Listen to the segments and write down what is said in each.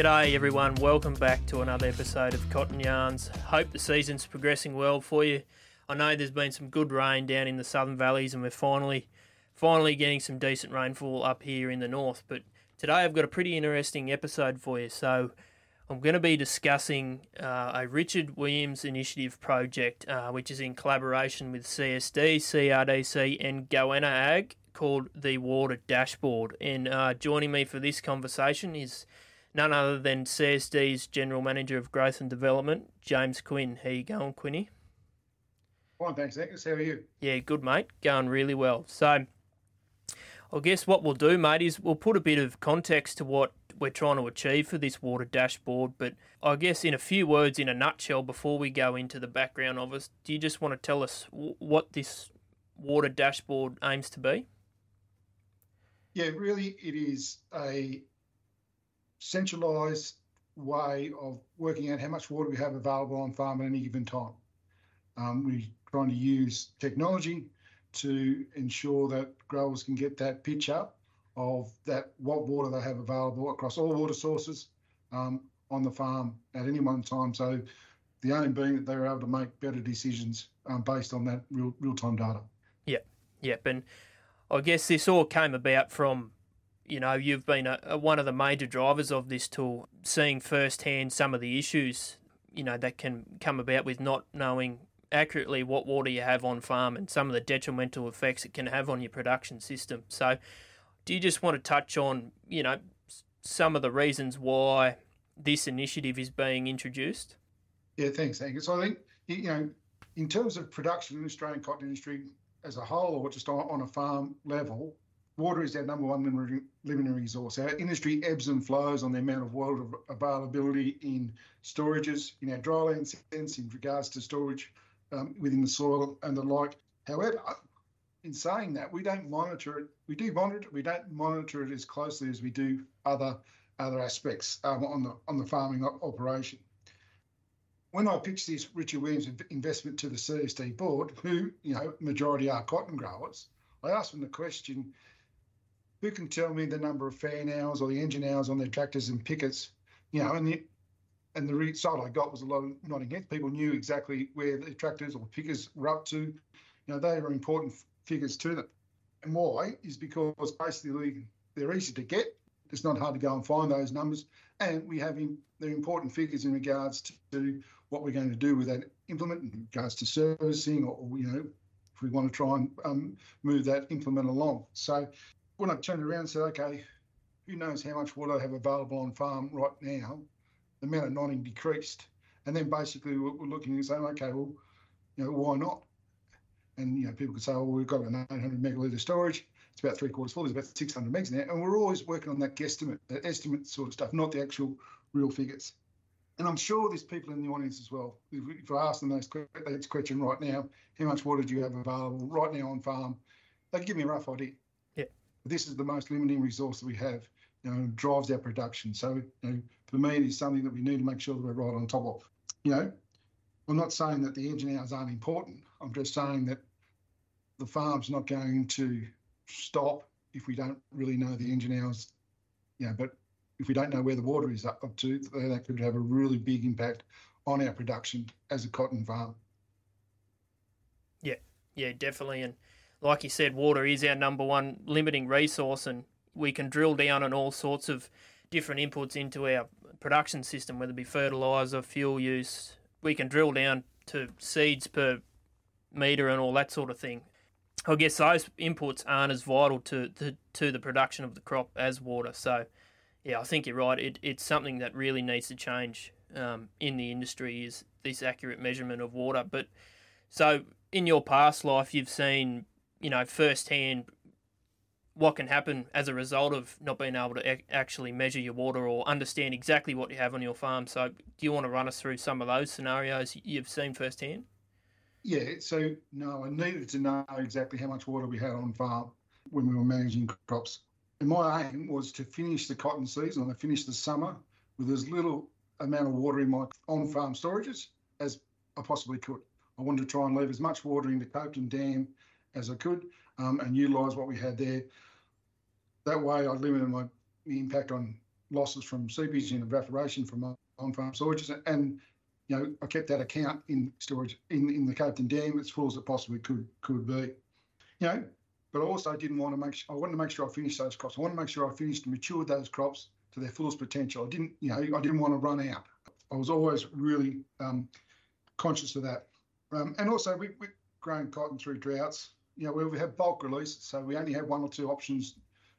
G'day everyone, welcome back to another episode of Cotton Yarns. Hope the season's progressing well for you. I know there's been some good rain down in the southern valleys and we're finally finally getting some decent rainfall up here in the north, but today I've got a pretty interesting episode for you. So I'm going to be discussing uh, a Richard Williams Initiative project, uh, which is in collaboration with CSD, CRDC, and Goanna Ag, called the Water Dashboard. And uh, joining me for this conversation is none other than CSD's General Manager of Growth and Development, James Quinn. How you going, Quinny? Fine, thanks, Angus. How are you? Yeah, good, mate. Going really well. So, I guess what we'll do, mate, is we'll put a bit of context to what we're trying to achieve for this water dashboard. But I guess in a few words, in a nutshell, before we go into the background of us, do you just want to tell us what this water dashboard aims to be? Yeah, really, it is a centralised way of working out how much water we have available on farm at any given time. Um, we're trying to use technology to ensure that growers can get that picture of that what water they have available across all water sources um, on the farm at any one time. So the aim being that they're able to make better decisions um, based on that real real time data. Yep, yep, and I guess this all came about from you know you've been a, a, one of the major drivers of this tool, seeing firsthand some of the issues you know that can come about with not knowing accurately what water you have on farm and some of the detrimental effects it can have on your production system. So, do you just want to touch on, you know, some of the reasons why this initiative is being introduced? Yeah, thanks, Angus. I think, you know, in terms of production in the Australian cotton industry as a whole, or just on, on a farm level, water is our number one limiting resource. Our industry ebbs and flows on the amount of water availability in storages, in our dryland sense, in regards to storage um, within the soil and the like. However, in saying that, we don't monitor it. We do monitor it. We don't monitor it as closely as we do other other aspects um, on the on the farming operation. When I pitched this Richard Williams investment to the CSD board, who you know majority are cotton growers, I asked them the question: Who can tell me the number of fan hours or the engine hours on their tractors and pickers? You know, and the, and the result I got was a lot of nodding heads. People knew exactly where the tractors or pickers were up to. You know, they were important figures to them. And why is because basically they're easy to get. It's not hard to go and find those numbers. And we have in, they're important figures in regards to, what we're going to do with that implement in regards to servicing or, you know, if we want to try and um, move that implement along. So when I turned around and said, okay, who knows how much water I have available on farm right now, the amount of nodding decreased. And then basically we're, looking and saying, okay, well, you know, why not? And you know, people could say, "Oh, we've got an 800 megaliter storage. It's about three quarters full. There's about 600 megs now." And we're always working on that guesstimate, that estimate sort of stuff, not the actual real figures. And I'm sure there's people in the audience as well. If, I ask them that question right now, how much water do you have available right now on farm? They give me a rough idea. This is the most limiting resource that we have. You know, drives our production. So, you know, for me, it is something that we need to make sure that we're right on top of. You know, I'm not saying that the engine hours aren't important. I'm just saying that the farm's not going to stop if we don't really know the engine hours. You know, but if we don't know where the water is up, up to, that could have a really big impact on our production as a cotton farm. Yeah, yeah, definitely. And like you said, water is our number one limiting resource, and we can drill down on all sorts of different inputs into our production system, whether it be fertilizer, fuel use. We can drill down to seeds per meter and all that sort of thing. I guess those inputs aren't as vital to, to, to the production of the crop as water. So, yeah, I think you're right. It, it's something that really needs to change um, in the industry is this accurate measurement of water. But so in your past life, you've seen, you know, firsthand what can happen as a result of not being able to actually measure your water or understand exactly what you have on your farm. So, do you want to run us through some of those scenarios you've seen firsthand? Yeah, so no, I needed to know exactly how much water we had on farm when we were managing crops. And my aim was to finish the cotton season, I finished the summer with as little amount of water in my on farm storages as I possibly could. I wanted to try and leave as much water in the Copeton Dam as I could um, and utilise what we had there. That way, I limited my impact on losses from seepage and evaporation from on-farm storages, and you know I kept that account in storage in, in the Copeton Dam as full as it possibly could could be. You know, but I also didn't want to make I wanted to make sure I finished those crops. I wanted to make sure I finished and matured those crops to their fullest potential. I didn't, you know, I didn't want to run out. I was always really um, conscious of that. Um, and also, we, we grown cotton through droughts. You know, we have bulk release, so we only have one or two options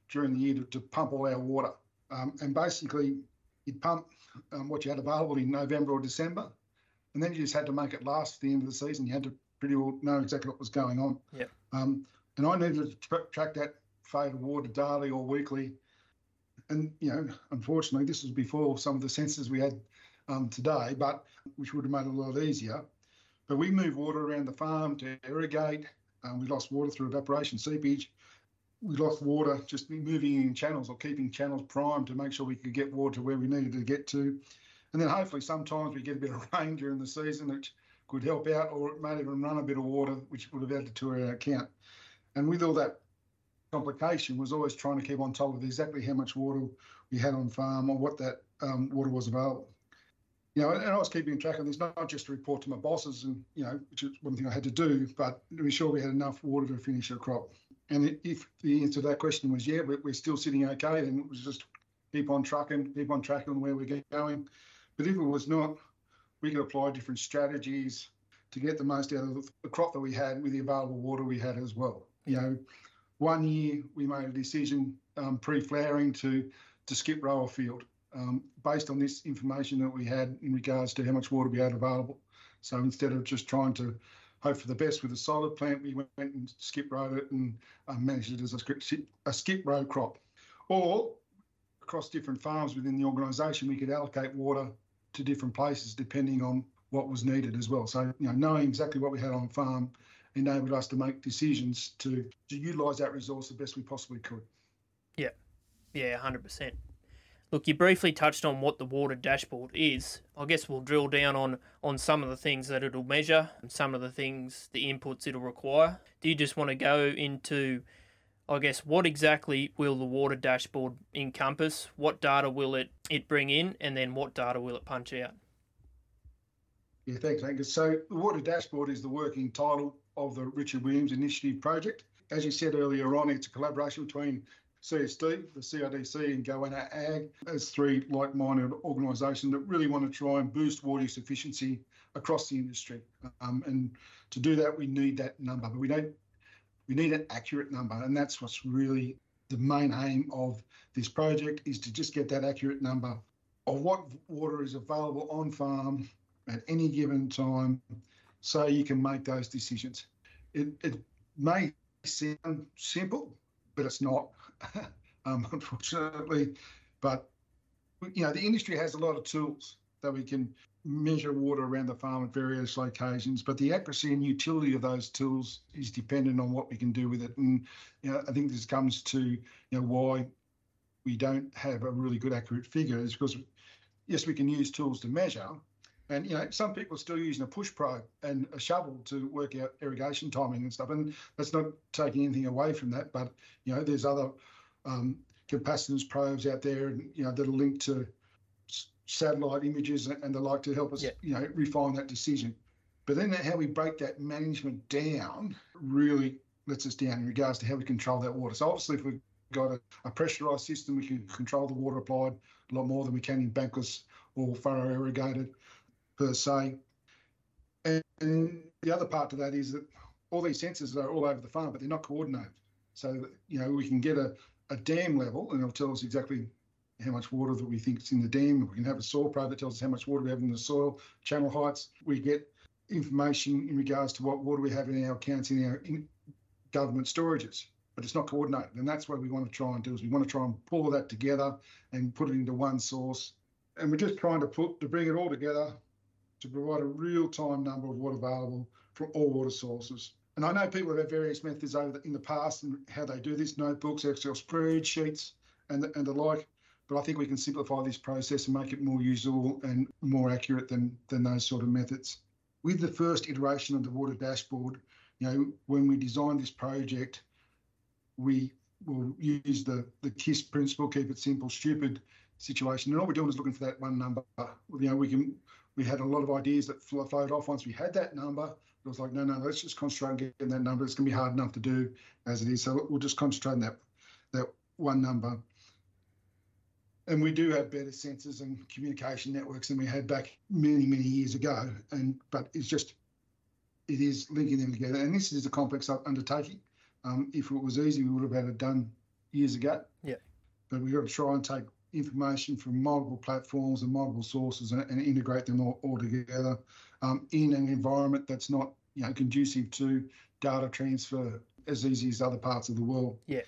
during the year to, to pump all our water. Um, and basically, you'd pump um, what you had available in November or December, and then you just had to make it last to the end of the season. You had to pretty well know exactly what was going on. Yeah. Um, and I needed to track that fade of water daily or weekly. And you know, unfortunately, this was before some of the sensors we had um, today, but which would have made it a lot easier. But we move water around the farm to irrigate. Um, we lost water through evaporation, seepage. We lost water just moving in channels or keeping channels primed to make sure we could get water to where we needed to get to. And then hopefully sometimes we get a bit of rain during the season, which could help out, or it may even run a bit of water, which would have added to our account. And with all that complication, was always trying to keep on top of exactly how much water we had on farm or what that um, water was available you know, and I was keeping track of this, not just to report to my bosses, and you know, which is one thing I had to do, but to be sure we had enough water to finish a crop. And if the answer to that question was yeah, we're still sitting okay, then it was just keep on trucking, keep on tracking where we're going. But if it was not, we could apply different strategies to get the most out of the crop that we had with the available water we had as well. You know, one year we made a decision um, pre-flowering to to skip row a field um, based on this information that we had in regards to how much water we had available. So instead of just trying to hope for the best with a solid plant, we went and skip rowed it and um, managed it as a, skip, a skip row crop. Or across different farms within the organisation, we could allocate water to different places depending on what was needed as well. So, you know, knowing exactly what we had on farm enabled us to make decisions to, to utilise that resource the best we possibly could. Yeah, yeah, 100%. Look, you briefly touched on what the water dashboard is. I guess we'll drill down on, on some of the things that it'll measure and some of the things, the inputs it'll require. Do you just want to go into, I guess, what exactly will the water dashboard encompass? What data will it, it bring in? And then what data will it punch out? Yeah, thanks, Angus. So, the water dashboard is the working title of the Richard Williams Initiative project. As you said earlier on, it's a collaboration between CSD, the CRDC, and Goanna Ag as three like-minded organisations that really want to try and boost water use efficiency across the industry. Um, and to do that, we need that number, but we don't. We need an accurate number, and that's what's really the main aim of this project is to just get that accurate number of what water is available on farm at any given time, so you can make those decisions. It, it may sound simple, but it's not. um, unfortunately. But you know, the industry has a lot of tools that we can measure water around the farm at various locations, but the accuracy and utility of those tools is dependent on what we can do with it. And you know, I think this comes to you know why we don't have a really good accurate figure is because yes, we can use tools to measure. And you know, some people are still using a push probe and a shovel to work out irrigation timing and stuff. And that's not taking anything away from that, but you know, there's other um, capacitance probes out there, and you know that are linked to satellite images and the like to help us, yeah. you know, refine that decision. But then how we break that management down really lets us down in regards to how we control that water. So obviously, if we've got a, a pressurized system, we can control the water applied a lot more than we can in bankless or furrow irrigated per se. And, and the other part to that is that all these sensors are all over the farm, but they're not coordinated. So you know we can get a, a dam level, and it'll tell us exactly how much water that we think is in the dam. We can have a soil probe that tells us how much water we have in the soil, channel heights. We get information in regards to what water we have in our accounts in our in government storages, but it's not coordinated. And that's what we want to try and do is we want to try and pull that together and put it into one source. And we're just trying to put to bring it all together to provide a real-time number of water available from all water sources. And I know people have had various methods over the, in the past and how they do this, notebooks, Excel spreadsheets, and the, and the like. But I think we can simplify this process and make it more usable and more accurate than, than those sort of methods. With the first iteration of the water dashboard, you know, when we designed this project, we will use the, the KISS principle, keep it simple, stupid, situation. And all we're doing is looking for that one number. You know, we can we had a lot of ideas that flowed off once we had that number. It was like, no, no, let's just concentrate on getting that number. It's going to be hard enough to do as it is. So we'll just concentrate on that that one number. And we do have better sensors and communication networks than we had back many, many years ago. And but it's just it is linking them together. And this is a complex undertaking. Um, if it was easy, we would have had it done years ago. Yeah. But we've got to try and take information from multiple platforms and multiple sources and, and integrate them all, all together um, in an environment that's not you know conducive to data transfer as easy as other parts of the world. Yeah.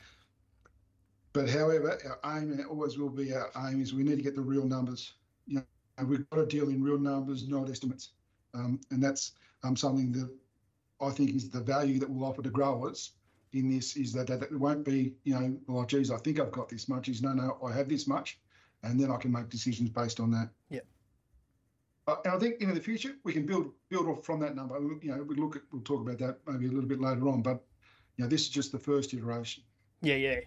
But however, our aim and it always will be our aim is we need to get the real numbers. You know, and we've got to deal in real numbers, not estimates. Um, and that's um, something that I think is the value that we'll offer to growers in this is that, that it won't be, you know, well, geez, I think I've got this much. Is no, no, I have this much, and then I can make decisions based on that. Yeah. Uh, and I think in the future we can build build off from that number. You know, we look at we'll talk about that maybe a little bit later on, but you know, this is just the first iteration. Yeah, yeah.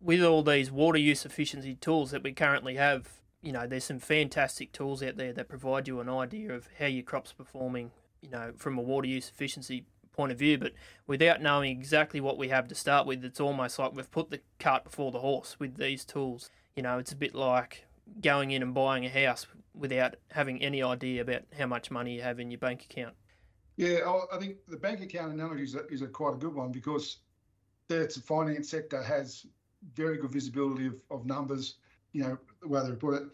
With all these water use efficiency tools that we currently have, you know, there's some fantastic tools out there that provide you an idea of how your crop's performing, you know, from a water use efficiency point of view. But without knowing exactly what we have to start with, it's almost like we've put the cart before the horse with these tools. You know, it's a bit like going in and buying a house without having any idea about how much money you have in your bank account. Yeah, I think the bank account analogy is a, is a quite a good one because the finance sector has very good visibility of, of numbers, you know, the way they report it.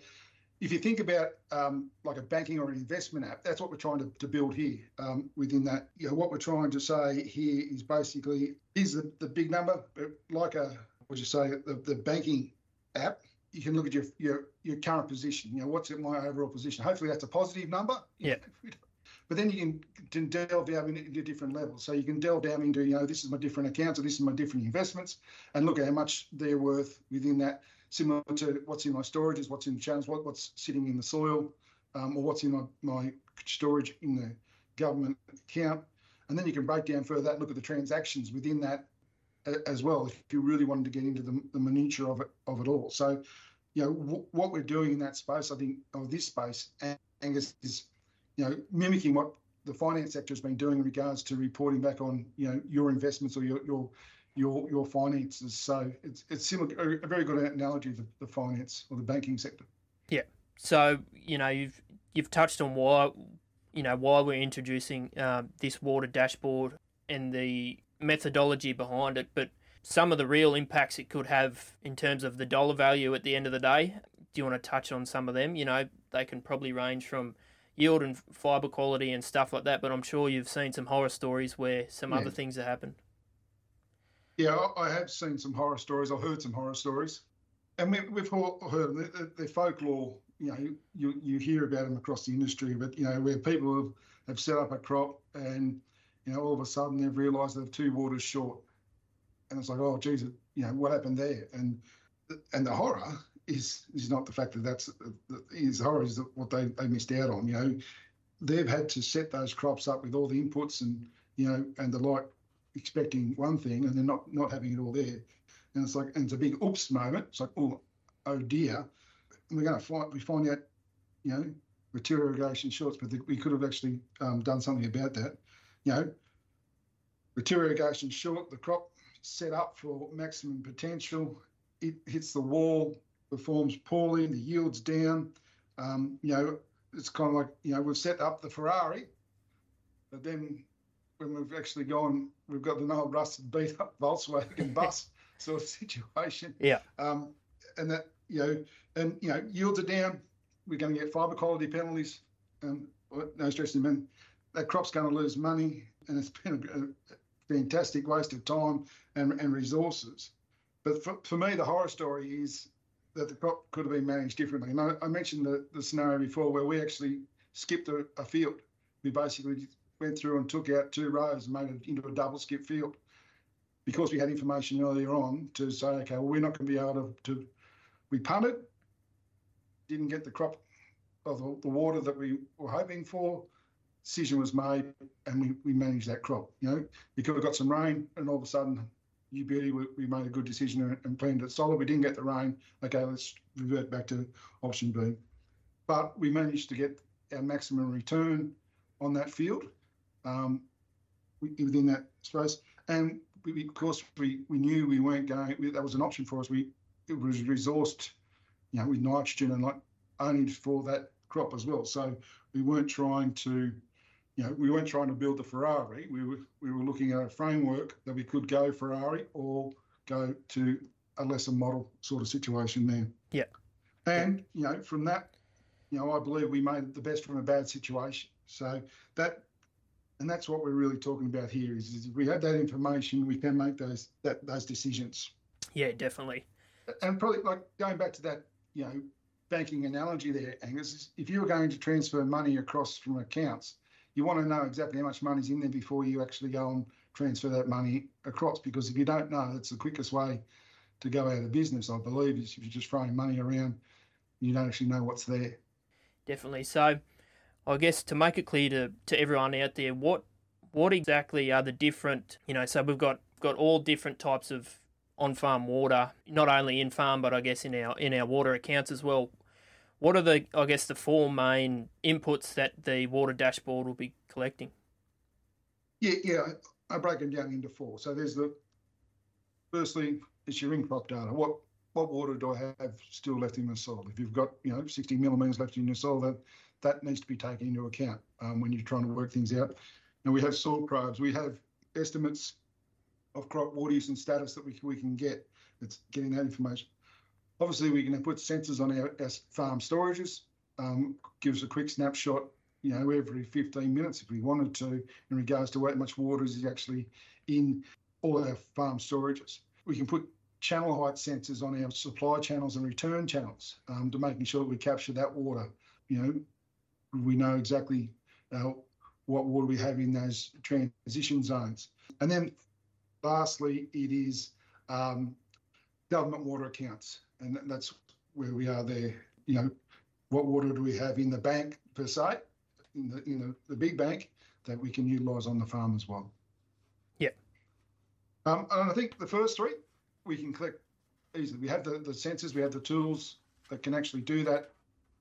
If you think about um, like a banking or an investment app, that's what we're trying to, to build here um, within that. You know, what we're trying to say here is basically is the, the big number, but like a, what you say, the, the banking app, you can look at your, your your current position. You know, what's my overall position? Hopefully, that's a positive number. Yeah. But then you can, can delve down into different levels. So you can delve down into, you know, this is my different accounts or this is my different investments and look at how much they're worth within that, similar to what's in my storages, what's in the channels, what, what's sitting in the soil, um, or what's in my, my storage in the government account. And then you can break down further that and look at the transactions within that as well if you really wanted to get into the, the minutiae of it of it all. So, you know, w- what we're doing in that space, I think, of this space, Angus, is you know, mimicking what the finance sector has been doing in regards to reporting back on, you know, your investments or your your your your finances. So it's it's similar, a very good analogy of the, the finance or the banking sector. Yeah. So you know you've you've touched on why you know why we're introducing uh, this water dashboard and the methodology behind it, but some of the real impacts it could have in terms of the dollar value at the end of the day. Do you want to touch on some of them? You know, they can probably range from yield and fiber quality and stuff like that. But I'm sure you've seen some horror stories where some yeah. other things have happened. Yeah, I have seen some horror stories. I've heard some horror stories, and we, have heard the, the folklore. You know, you you hear about them across the industry, but you know where people have, have set up a crop and you know all of a sudden they've realised they're two waters short, and it's like, oh, geez, you know what happened there? And and the horror is is not the fact that that's is horror is what they, they missed out on. You know, they've had to set those crops up with all the inputs and you know and the like, expecting one thing and then not not having it all there, and it's like and it's a big oops moment. It's like oh oh dear, and we're going to find we find out, you know, material irrigation shorts, but the, we could have actually um, done something about that. You know, material irrigation short, the crop set up for maximum potential. It hits the wall, performs poorly, the yield's down. Um, you know, it's kind of like, you know, we've set up the Ferrari, but then when we've actually gone, we've got the old rusted beat up Volkswagen bus sort of situation. Yeah. Um, and that, you know, and, you know, yields are down. We're going to get fibre quality penalties. Um, no stress in man. That crop's going to lose money, and it's been a, a fantastic waste of time and, and resources. But for, for me, the horror story is that the crop could have been managed differently. And I, I mentioned the, the scenario before where we actually skipped a, a, field. We basically went through and took out two rows and made it into a double skip field because we had information earlier on to say, okay, well, we're not going to be able to, to we punted, didn't get the crop of the, the water that we were hoping for. Decision was made, and we, we managed that crop. You know, you could have got some rain, and all of a sudden you beauty, we, we, made a good decision and, and planned it solid. We didn't get the rain. Okay, let's revert back to option B. But we managed to get our maximum return on that field um, within that space. And we, of course, we, we knew we weren't going, that was an option for us. We It was resourced, you know, with nitrogen and like only for that crop as well. So we weren't trying to you know, we weren't trying to build the Ferrari. We were we were looking at a framework that we could go Ferrari or go to a lesser model sort of situation there. Yeah. And you know, from that, you know, I believe we made the best from a bad situation. So that, and that's what we're really talking about here is, is if we have that information, we can make those that those decisions. Yeah, definitely. And probably like going back to that, you know, banking analogy there, Angus. If you were going to transfer money across from accounts, you want to know exactly how much money's in there before you actually go and transfer that money across. Because if you don't know, that's the quickest way to go out of business, I believe, is if you're just throwing money around, you don't actually know what's there. Definitely. So, I guess to make it clear to, to everyone out there, what what exactly are the different, you know, so we've got got all different types of on-farm water, not only in farm, but I guess in our in our water accounts as well. What are the, I guess, the four main inputs that the water dashboard will be collecting? Yeah, yeah, I break them down into four. So there's the firstly, it's your in-crop data. What what water do I have still left in the soil? If you've got you know 60 millimeters left in your soil, that that needs to be taken into account um, when you're trying to work things out. And we have soil probes. We have estimates of crop water use and status that we we can get. It's getting that information. Obviously, we can put sensors on our, our farm storages, um, give us a quick snapshot, you know, every 15 minutes if we wanted to, in regards to how much water is actually in all our farm storages. We can put channel height sensors on our supply channels and return channels um, to making sure that we capture that water. You know, we know exactly uh, what water we have in those transition zones. And then lastly, it is um, government water accounts and that's where we are there. You know, what water do we have in the bank per se, in the in the, the big bank that we can utilise on the farm as well. Yeah. Um, and I think the first three we can click easily. We have the, the sensors, we have the tools that can actually do that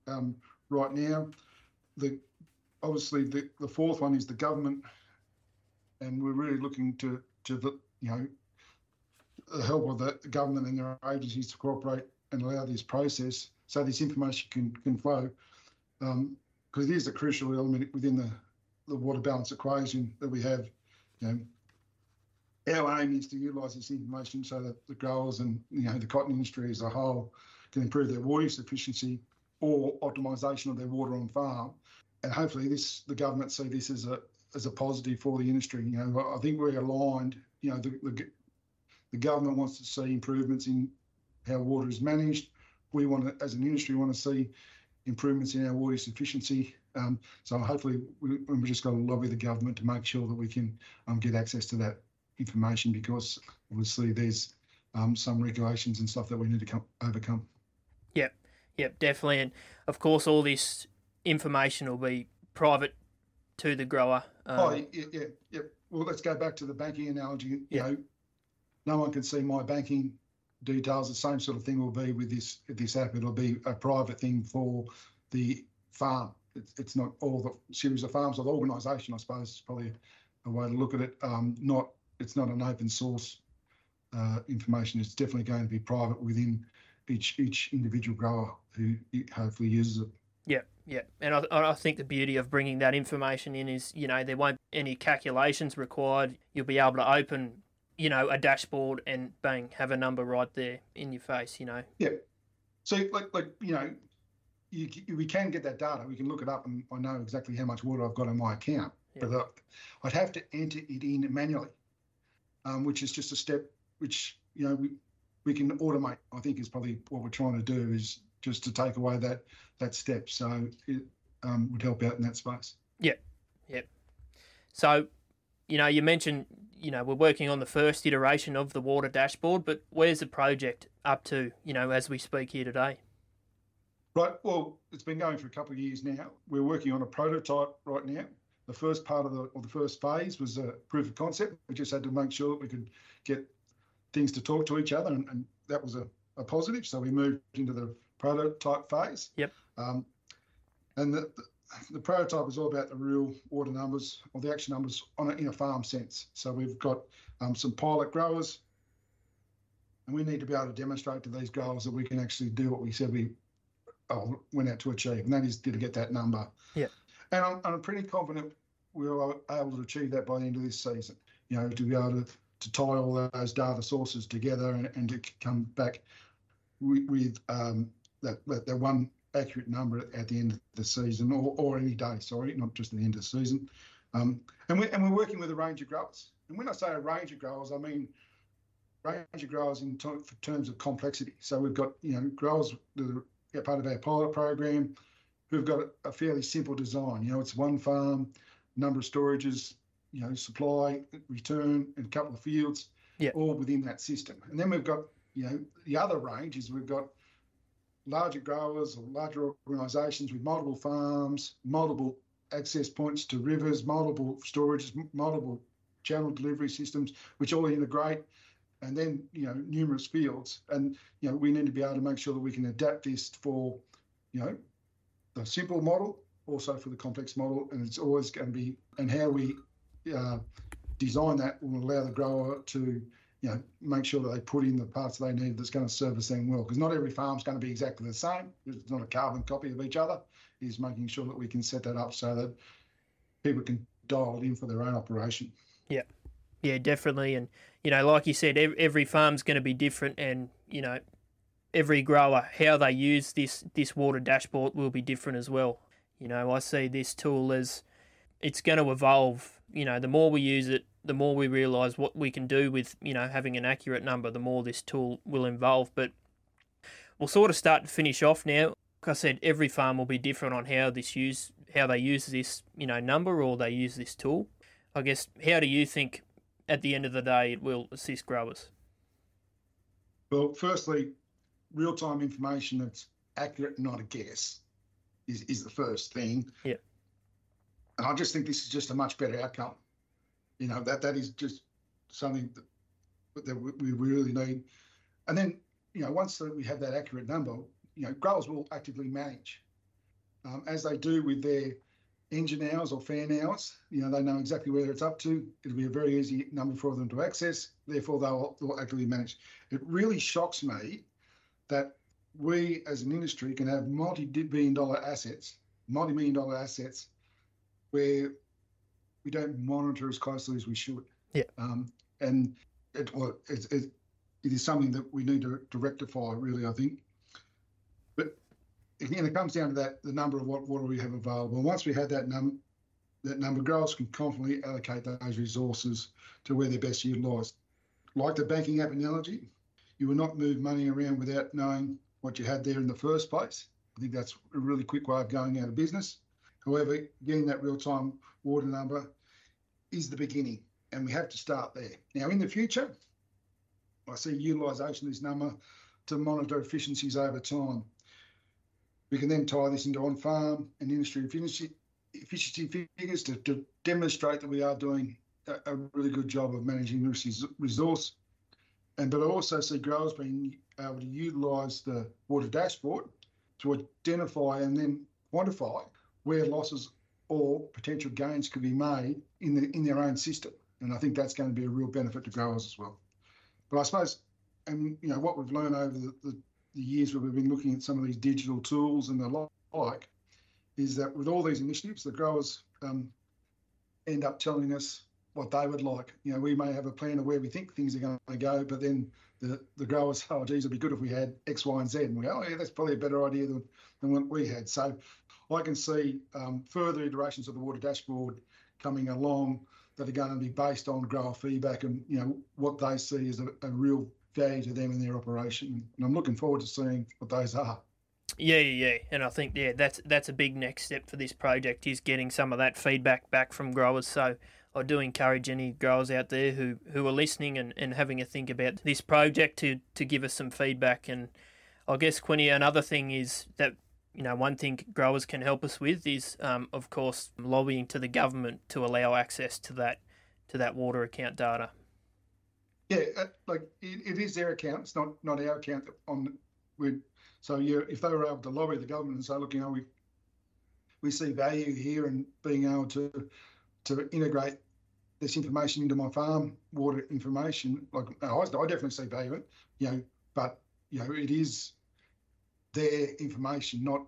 um, right now. The obviously the, the fourth one is the government, and we're really looking to to the you know the help of the government and their agencies to cooperate and allow this process so this information can, can flow. Because um, it is a crucial element within the, the water balance equation that we have. You know, our aim is to utilise this information so that the growers and you know the cotton industry as a whole can improve their water use efficiency or optimisation of their water on farm. And hopefully, this the government see this as a as a positive for the industry. You know, I think we're aligned. You know, the, the the government wants to see improvements in how water is managed. We want to, as an industry, want to see improvements in our water use efficiency. Um, so hopefully, we, we've just got to lobby the government to make sure that we can um, get access to that information because obviously there's um, some regulations and stuff that we need to come, overcome. Yep, yep, definitely. And of course, all this information will be private to the grower. Um, oh, yeah, yeah, yeah. Well, let's go back to the banking analogy. You yeah. know, no one can see my banking details. The same sort of thing will be with this this app. It'll be a private thing for the farm. It's, it's not all the series of farms or the organisation. I suppose is probably a way to look at it. Um, not it's not an open source uh, information. It's definitely going to be private within each each individual grower who hopefully uses it. Yeah, yeah, and I, I think the beauty of bringing that information in is, you know, there won't be any calculations required. You'll be able to open you know, a dashboard and bang, have a number right there in your face, you know. Yeah. So, like, like you know, you, we can get that data. We can look it up, and I know exactly how much water I've got in my account. Yeah. But uh, I'd have to enter it in manually, um, which is just a step which you know we we can automate. I think is probably what we're trying to do is just to take away that that step. So it um, would help out in that space. Yep. Yep. So, you know, you mentioned you know, we're working on the first iteration of the water dashboard, but where's the project up to, you know, as we speak here today? Right. Well, it's been going for a couple of years now. We're working on a prototype right now. The first part of the or the first phase was a proof of concept. We just had to make sure that we could get things to talk to each other, and, and that was a, a, positive. So we moved into the prototype phase. Yep. Um, and the, the, the prototype is all about the real order numbers or the action numbers on a, in a farm sense. So we've got um, some pilot growers, and we need to be able to demonstrate to these growers that we can actually do what we said we oh, went out to achieve, and that is to get that number. Yeah. And I'm, I'm pretty confident we are able to achieve that by the end of this season. You know, to be able to, to tie all those data sources together and, and to come back with, with um, that, that, that one accurate number at the end of the season or, or any day, sorry, not just at the end of the season. Um, and, we, and we're working with a range of growers. And when I say a range of growers, I mean range of growers in t- terms of complexity. So we've got, you know, growers that are part of our pilot program who've got a fairly simple design. You know, it's one farm, number of storages, you know, supply, return, and a couple of fields, yeah. all within that system. And then we've got, you know, the other range is we've got larger growers or larger organisations with multiple farms, multiple access points to rivers, multiple storages, multiple channel delivery systems, which all integrate, and then you know numerous fields. And you know we need to be able to make sure that we can adapt this for, you know, the simple model, also for the complex model, and it's always going to be and how we uh, design that will allow the grower to you know, make sure that they put in the parts they need that's going to service them well. Because not every farm's going to be exactly the same. It's not a carbon copy of each other. Is making sure that we can set that up so that people can dial it in for their own operation. Yeah, yeah, definitely. And you know, like you said, every farm's going to be different, and you know, every grower how they use this this water dashboard will be different as well. You know, I see this tool as it's going to evolve. You know, the more we use it, the more we realise what we can do with you know having an accurate number, the more this tool will evolve. But we'll sort of start to finish off now. Like I said, every farm will be different on how this use how they use this you know number or they use this tool. I guess how do you think at the end of the day it will assist growers? Well, firstly, real time information that's accurate, not a guess, is, is the first thing. Yeah. And I just think this is just a much better outcome you know that that is just something that, that we really need. And then you know once we have that accurate number, you know growers will actively manage um, as they do with their engine hours or fan hours. You know they know exactly where it's up to. It'll be a very easy number for them to access. Therefore, they'll, they'll actively manage. It really shocks me that we as an industry can have multi-billion dollar assets, multi-million dollar assets, where we don't monitor as closely as we should. Yeah. Um, and it, well, it, it, it is something that we need to, to rectify, really, I think. But again, it comes down to that the number of what water we have available. And once we have that number, that number, growers can confidently allocate those resources to where they're best utilised. Like the banking app analogy, you will not move money around without knowing what you had there in the first place. I think that's a really quick way of going out of business. However, getting that real time water number is the beginning, and we have to start there. Now, in the future, I see utilisation of this number to monitor efficiencies over time. We can then tie this into on farm and industry efficiency, figures to, to demonstrate that we are doing a, a really good job of managing resource. And but I also see growers being able to utilise the water dashboard to identify and then quantify where losses or potential gains could be made in the in their own system. And I think that's going to be a real benefit to growers as well. But I suppose, and you know, what we've learned over the, the, the years where we've been looking at some of these digital tools and the like, is that with all these initiatives, the growers um, end up telling us what they would like. You know, we may have a plan of where we think things are going to go, but then the, the growers, oh, geez, it'd be good if we had X, Y, and Z. And we go, oh, yeah, that's probably a better idea than, than what we had. So I can see um, further iterations of the water dashboard coming along that are going to be based on grower feedback and you know what they see as a, a real value to them in their operation. And I'm looking forward to seeing what those are. Yeah, yeah, yeah, and I think yeah, that's that's a big next step for this project is getting some of that feedback back from growers. So I do encourage any growers out there who, who are listening and, and having a think about this project to, to give us some feedback. And I guess Quinny, another thing is that you know, one thing growers can help us with is, um, of course, lobbying to the government to allow access to that to that water account data. Yeah, uh, like it, it is their account. It's not not our account on with. So yeah, if they were able to lobby the government and say, look, you know, we we see value here in being able to to integrate this information into my farm water information. Like I, definitely see value in it, you know, but you know, it is their information, not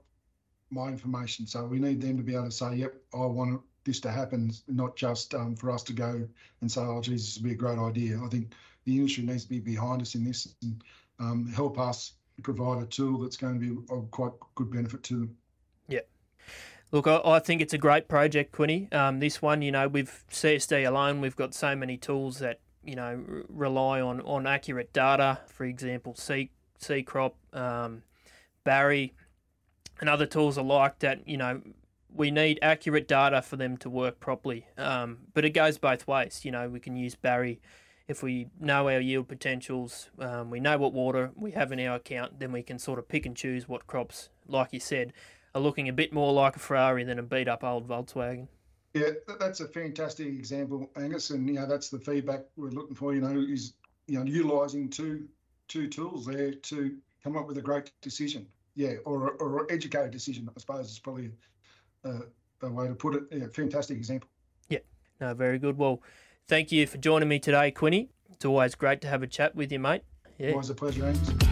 my information. So we need them to be able to say, "Yep, I want this to happen," not just um, for us to go and say, "Oh, geez, this would be a great idea." I think the industry needs to be behind us in this and um, help us provide a tool that's going to be of quite good benefit to them. Yeah. Look, I, I think it's a great project, Quinny. Um, this one, you know, with CSD alone, we've got so many tools that you know rely on on accurate data. For example, seed seed crop, um, Barry, and other tools alike that you know we need accurate data for them to work properly. Um, but it goes both ways. You know, we can use Barry if we know our yield potentials, um, we know what water we have in our account, then we can sort of pick and choose what crops, like you said, are looking a bit more like a Ferrari than a beat up old Volkswagen. Yeah, that's a fantastic example, Angus, and you know that's the feedback we're looking for. You know, is you know utilising two two tools there to come up with a great decision. Yeah, or or educated decision. I suppose is probably a, a way to put it. Yeah, fantastic example. Yeah, no, very good. Well, thank you for joining me today, Quinny. It's always great to have a chat with you, mate. Yeah. Always a pleasure, Angus.